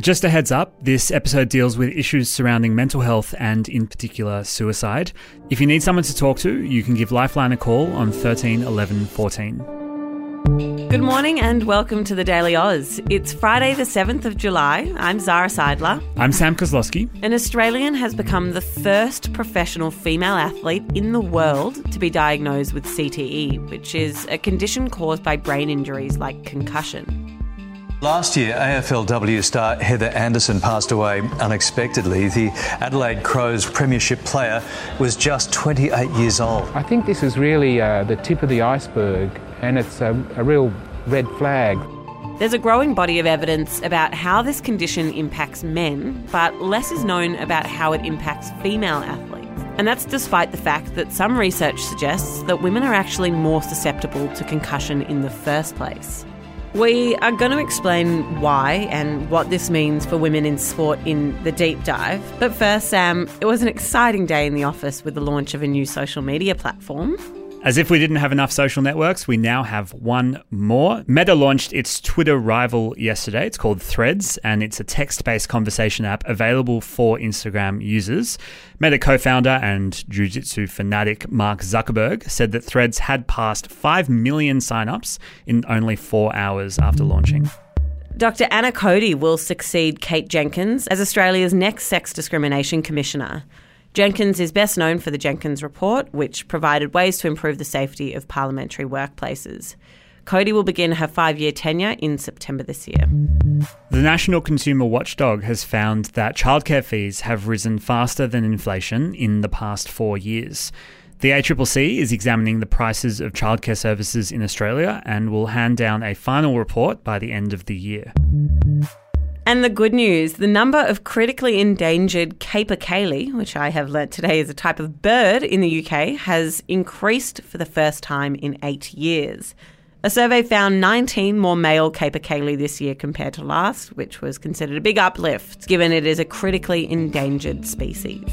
Just a heads up, this episode deals with issues surrounding mental health and, in particular, suicide. If you need someone to talk to, you can give Lifeline a call on 13 11 14. Good morning and welcome to the Daily Aus. It's Friday, the 7th of July. I'm Zara Seidler. I'm Sam Kozlowski. An Australian has become the first professional female athlete in the world to be diagnosed with CTE, which is a condition caused by brain injuries like concussion. Last year, AFLW star Heather Anderson passed away unexpectedly. The Adelaide Crows Premiership player was just 28 years old. I think this is really uh, the tip of the iceberg, and it's a, a real red flag. There's a growing body of evidence about how this condition impacts men, but less is known about how it impacts female athletes. And that's despite the fact that some research suggests that women are actually more susceptible to concussion in the first place. We are going to explain why and what this means for women in sport in the deep dive. But first, Sam, it was an exciting day in the office with the launch of a new social media platform. As if we didn't have enough social networks, we now have one more. Meta launched its Twitter rival yesterday. It's called Threads, and it's a text based conversation app available for Instagram users. Meta co founder and jiu jitsu fanatic Mark Zuckerberg said that Threads had passed 5 million signups in only four hours after launching. Dr. Anna Cody will succeed Kate Jenkins as Australia's next Sex Discrimination Commissioner. Jenkins is best known for the Jenkins Report, which provided ways to improve the safety of parliamentary workplaces. Cody will begin her five year tenure in September this year. The National Consumer Watchdog has found that childcare fees have risen faster than inflation in the past four years. The ACCC is examining the prices of childcare services in Australia and will hand down a final report by the end of the year. And the good news the number of critically endangered capercaillie, which I have learnt today is a type of bird in the UK, has increased for the first time in eight years. A survey found 19 more male capercaillie this year compared to last, which was considered a big uplift given it is a critically endangered species.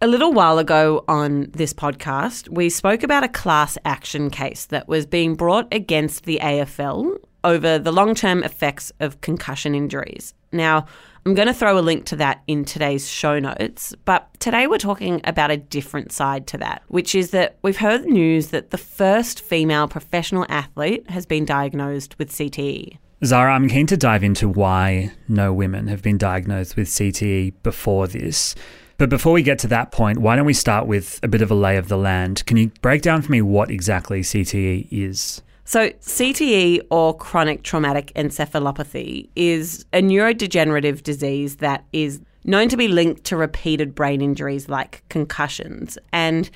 A little while ago on this podcast, we spoke about a class action case that was being brought against the AFL over the long term effects of concussion injuries. Now, I'm going to throw a link to that in today's show notes, but today we're talking about a different side to that, which is that we've heard news that the first female professional athlete has been diagnosed with CTE. Zara, I'm keen to dive into why no women have been diagnosed with CTE before this. But before we get to that point, why don't we start with a bit of a lay of the land? Can you break down for me what exactly CTE is? So, CTE or chronic traumatic encephalopathy is a neurodegenerative disease that is known to be linked to repeated brain injuries like concussions. And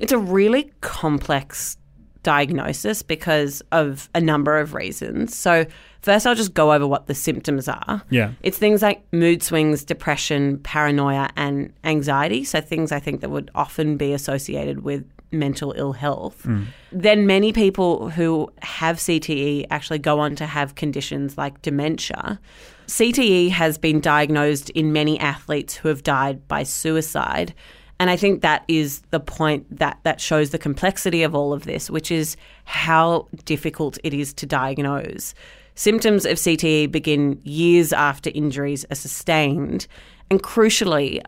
it's a really complex diagnosis because of a number of reasons. So, first, I'll just go over what the symptoms are. Yeah. It's things like mood swings, depression, paranoia, and anxiety. So, things I think that would often be associated with mental ill health. Mm. Then many people who have CTE actually go on to have conditions like dementia. CTE has been diagnosed in many athletes who have died by suicide. And I think that is the point that, that shows the complexity of all of this, which is how difficult it is to diagnose. Symptoms of CTE begin years after injuries are sustained. And crucially,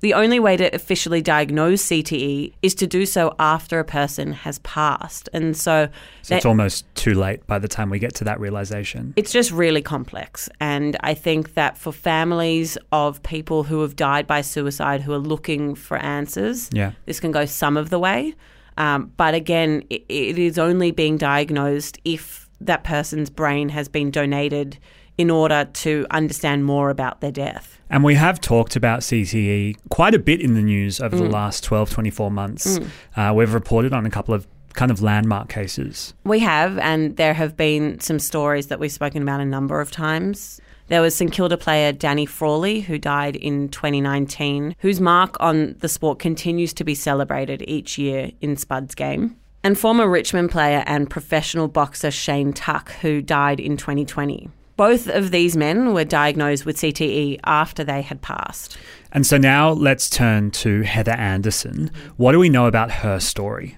the only way to officially diagnose CTE is to do so after a person has passed. And so, so it's almost too late by the time we get to that realization. It's just really complex. And I think that for families of people who have died by suicide who are looking for answers, yeah. this can go some of the way. Um, but again, it, it is only being diagnosed if that person's brain has been donated in order to understand more about their death. And we have talked about CTE quite a bit in the news over mm. the last 12, 24 months. Mm. Uh, we've reported on a couple of kind of landmark cases. We have, and there have been some stories that we've spoken about a number of times. There was St Kilda player Danny Frawley, who died in 2019, whose mark on the sport continues to be celebrated each year in Spud's game. And former Richmond player and professional boxer Shane Tuck, who died in 2020. Both of these men were diagnosed with CTE after they had passed. And so now let's turn to Heather Anderson. What do we know about her story?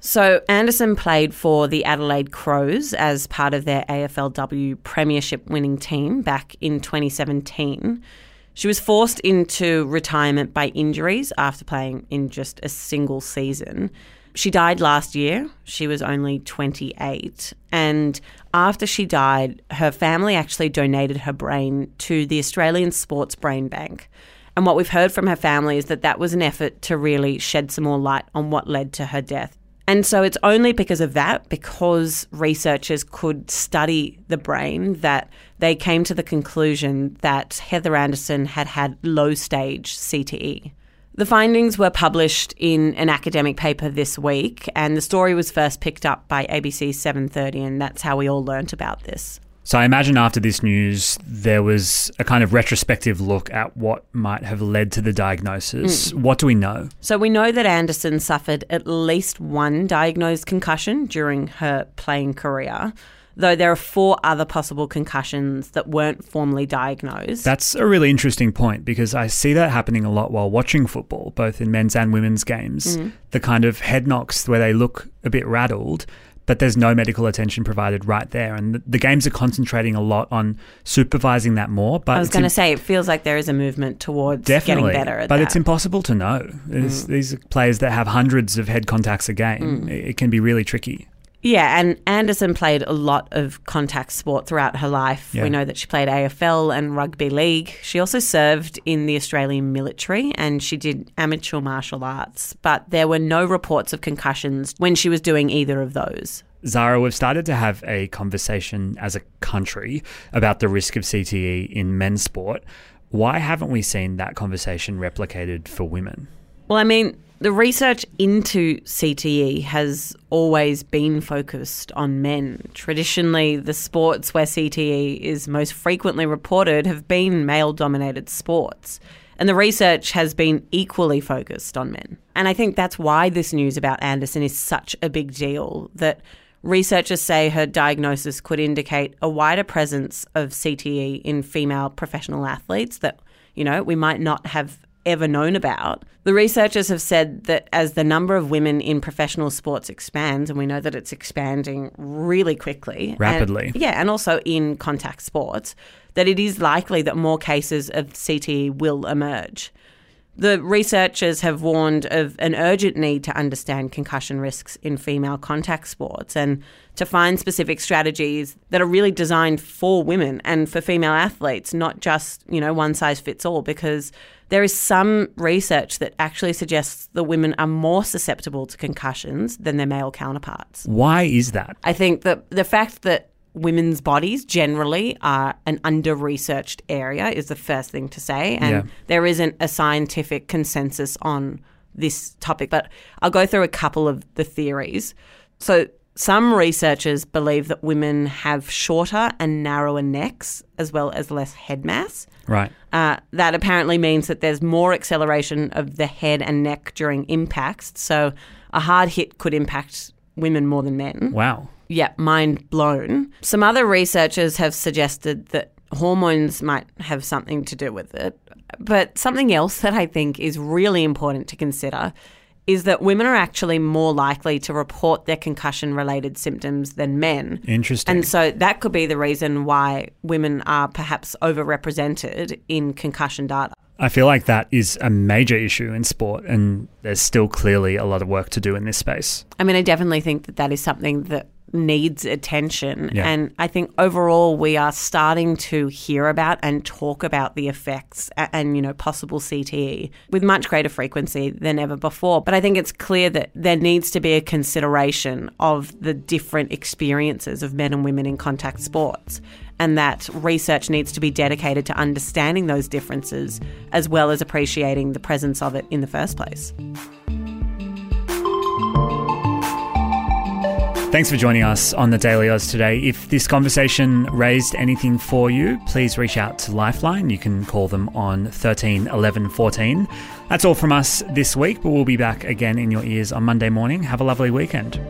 So, Anderson played for the Adelaide Crows as part of their AFLW Premiership winning team back in 2017. She was forced into retirement by injuries after playing in just a single season. She died last year. She was only 28. And after she died, her family actually donated her brain to the Australian Sports Brain Bank. And what we've heard from her family is that that was an effort to really shed some more light on what led to her death. And so it's only because of that, because researchers could study the brain, that they came to the conclusion that Heather Anderson had had low stage CTE. The findings were published in an academic paper this week, and the story was first picked up by ABC 7:30, and that's how we all learnt about this. So I imagine after this news, there was a kind of retrospective look at what might have led to the diagnosis. Mm. What do we know? So we know that Anderson suffered at least one diagnosed concussion during her playing career though there are four other possible concussions that weren't formally diagnosed. That's a really interesting point because I see that happening a lot while watching football, both in men's and women's games. Mm. The kind of head knocks where they look a bit rattled but there's no medical attention provided right there. And the, the games are concentrating a lot on supervising that more. But I was going to Im- say, it feels like there is a movement towards definitely, getting better but that. it's impossible to know. Mm. These are players that have hundreds of head contacts a game. Mm. It, it can be really tricky. Yeah, and Anderson played a lot of contact sport throughout her life. Yeah. We know that she played AFL and rugby league. She also served in the Australian military and she did amateur martial arts, but there were no reports of concussions when she was doing either of those. Zara, we've started to have a conversation as a country about the risk of CTE in men's sport. Why haven't we seen that conversation replicated for women? Well, I mean, the research into CTE has always been focused on men. Traditionally, the sports where CTE is most frequently reported have been male dominated sports. And the research has been equally focused on men. And I think that's why this news about Anderson is such a big deal that researchers say her diagnosis could indicate a wider presence of CTE in female professional athletes that, you know, we might not have ever known about. The researchers have said that as the number of women in professional sports expands, and we know that it's expanding really quickly, rapidly, and, yeah, and also in contact sports, that it is likely that more cases of CTE will emerge. The researchers have warned of an urgent need to understand concussion risks in female contact sports and to find specific strategies that are really designed for women and for female athletes, not just, you know, one size fits all, because there is some research that actually suggests that women are more susceptible to concussions than their male counterparts. Why is that? I think that the fact that women's bodies generally are an under researched area is the first thing to say. And yeah. there isn't a scientific consensus on this topic. But I'll go through a couple of the theories. So, some researchers believe that women have shorter and narrower necks as well as less head mass. Right. Uh, that apparently means that there's more acceleration of the head and neck during impacts. So a hard hit could impact women more than men. Wow. Yeah, mind blown. Some other researchers have suggested that hormones might have something to do with it. But something else that I think is really important to consider is that women are actually more likely to report their concussion related symptoms than men. Interesting. And so that could be the reason why women are perhaps overrepresented in concussion data. I feel like that is a major issue in sport, and there's still clearly a lot of work to do in this space. I mean, I definitely think that that is something that needs attention. Yeah. And I think overall we are starting to hear about and talk about the effects and, and, you know, possible CTE with much greater frequency than ever before. But I think it's clear that there needs to be a consideration of the different experiences of men and women in contact sports. And that research needs to be dedicated to understanding those differences as well as appreciating the presence of it in the first place. Thanks for joining us on the Daily Aus today. If this conversation raised anything for you, please reach out to Lifeline. You can call them on 13 11 14. That's all from us this week, but we'll be back again in your ears on Monday morning. Have a lovely weekend.